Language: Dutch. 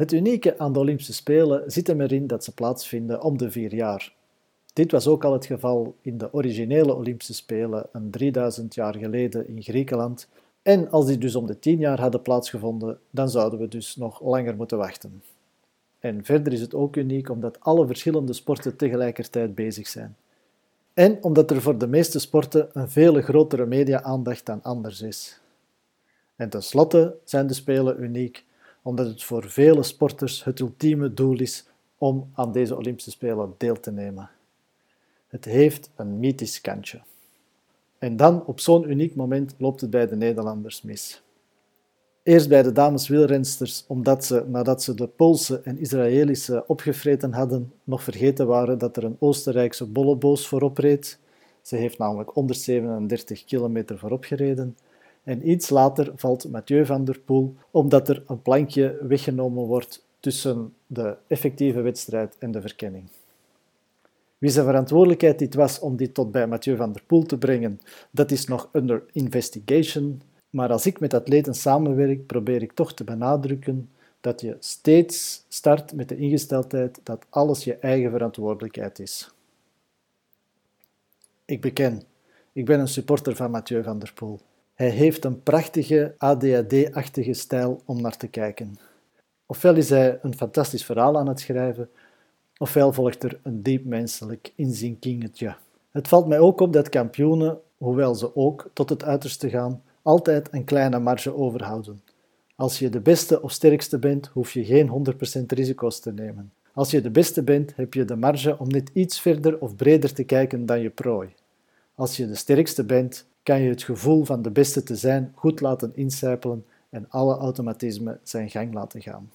Het unieke aan de Olympische Spelen zit hem erin dat ze plaatsvinden om de vier jaar. Dit was ook al het geval in de originele Olympische Spelen een 3000 jaar geleden in Griekenland. En als die dus om de tien jaar hadden plaatsgevonden, dan zouden we dus nog langer moeten wachten. En verder is het ook uniek omdat alle verschillende sporten tegelijkertijd bezig zijn. En omdat er voor de meeste sporten een veel grotere media-aandacht dan anders is. En tenslotte zijn de Spelen uniek omdat het voor vele sporters het ultieme doel is om aan deze Olympische Spelen deel te nemen. Het heeft een mythisch kantje. En dan, op zo'n uniek moment, loopt het bij de Nederlanders mis. Eerst bij de dames wielrensters, omdat ze, nadat ze de Poolse en Israëlische opgevreten hadden, nog vergeten waren dat er een Oostenrijkse bolleboos voorop reed. Ze heeft namelijk 137 kilometer voorop gereden. En iets later valt Mathieu van der Poel, omdat er een plankje weggenomen wordt tussen de effectieve wedstrijd en de verkenning. Wie zijn verantwoordelijkheid dit was om dit tot bij Mathieu van der Poel te brengen, dat is nog under investigation. Maar als ik met atleten samenwerk, probeer ik toch te benadrukken dat je steeds start met de ingesteldheid dat alles je eigen verantwoordelijkheid is. Ik beken, ik ben een supporter van Mathieu van der Poel. Hij heeft een prachtige ADHD-achtige stijl om naar te kijken. Ofwel is hij een fantastisch verhaal aan het schrijven, ofwel volgt er een diep menselijk inzinkingetje. Het valt mij ook op dat kampioenen, hoewel ze ook tot het uiterste gaan, altijd een kleine marge overhouden. Als je de beste of sterkste bent, hoef je geen 100% risico's te nemen. Als je de beste bent, heb je de marge om net iets verder of breder te kijken dan je prooi. Als je de sterkste bent, kan je het gevoel van de beste te zijn goed laten incijpelen en alle automatismen zijn gang laten gaan.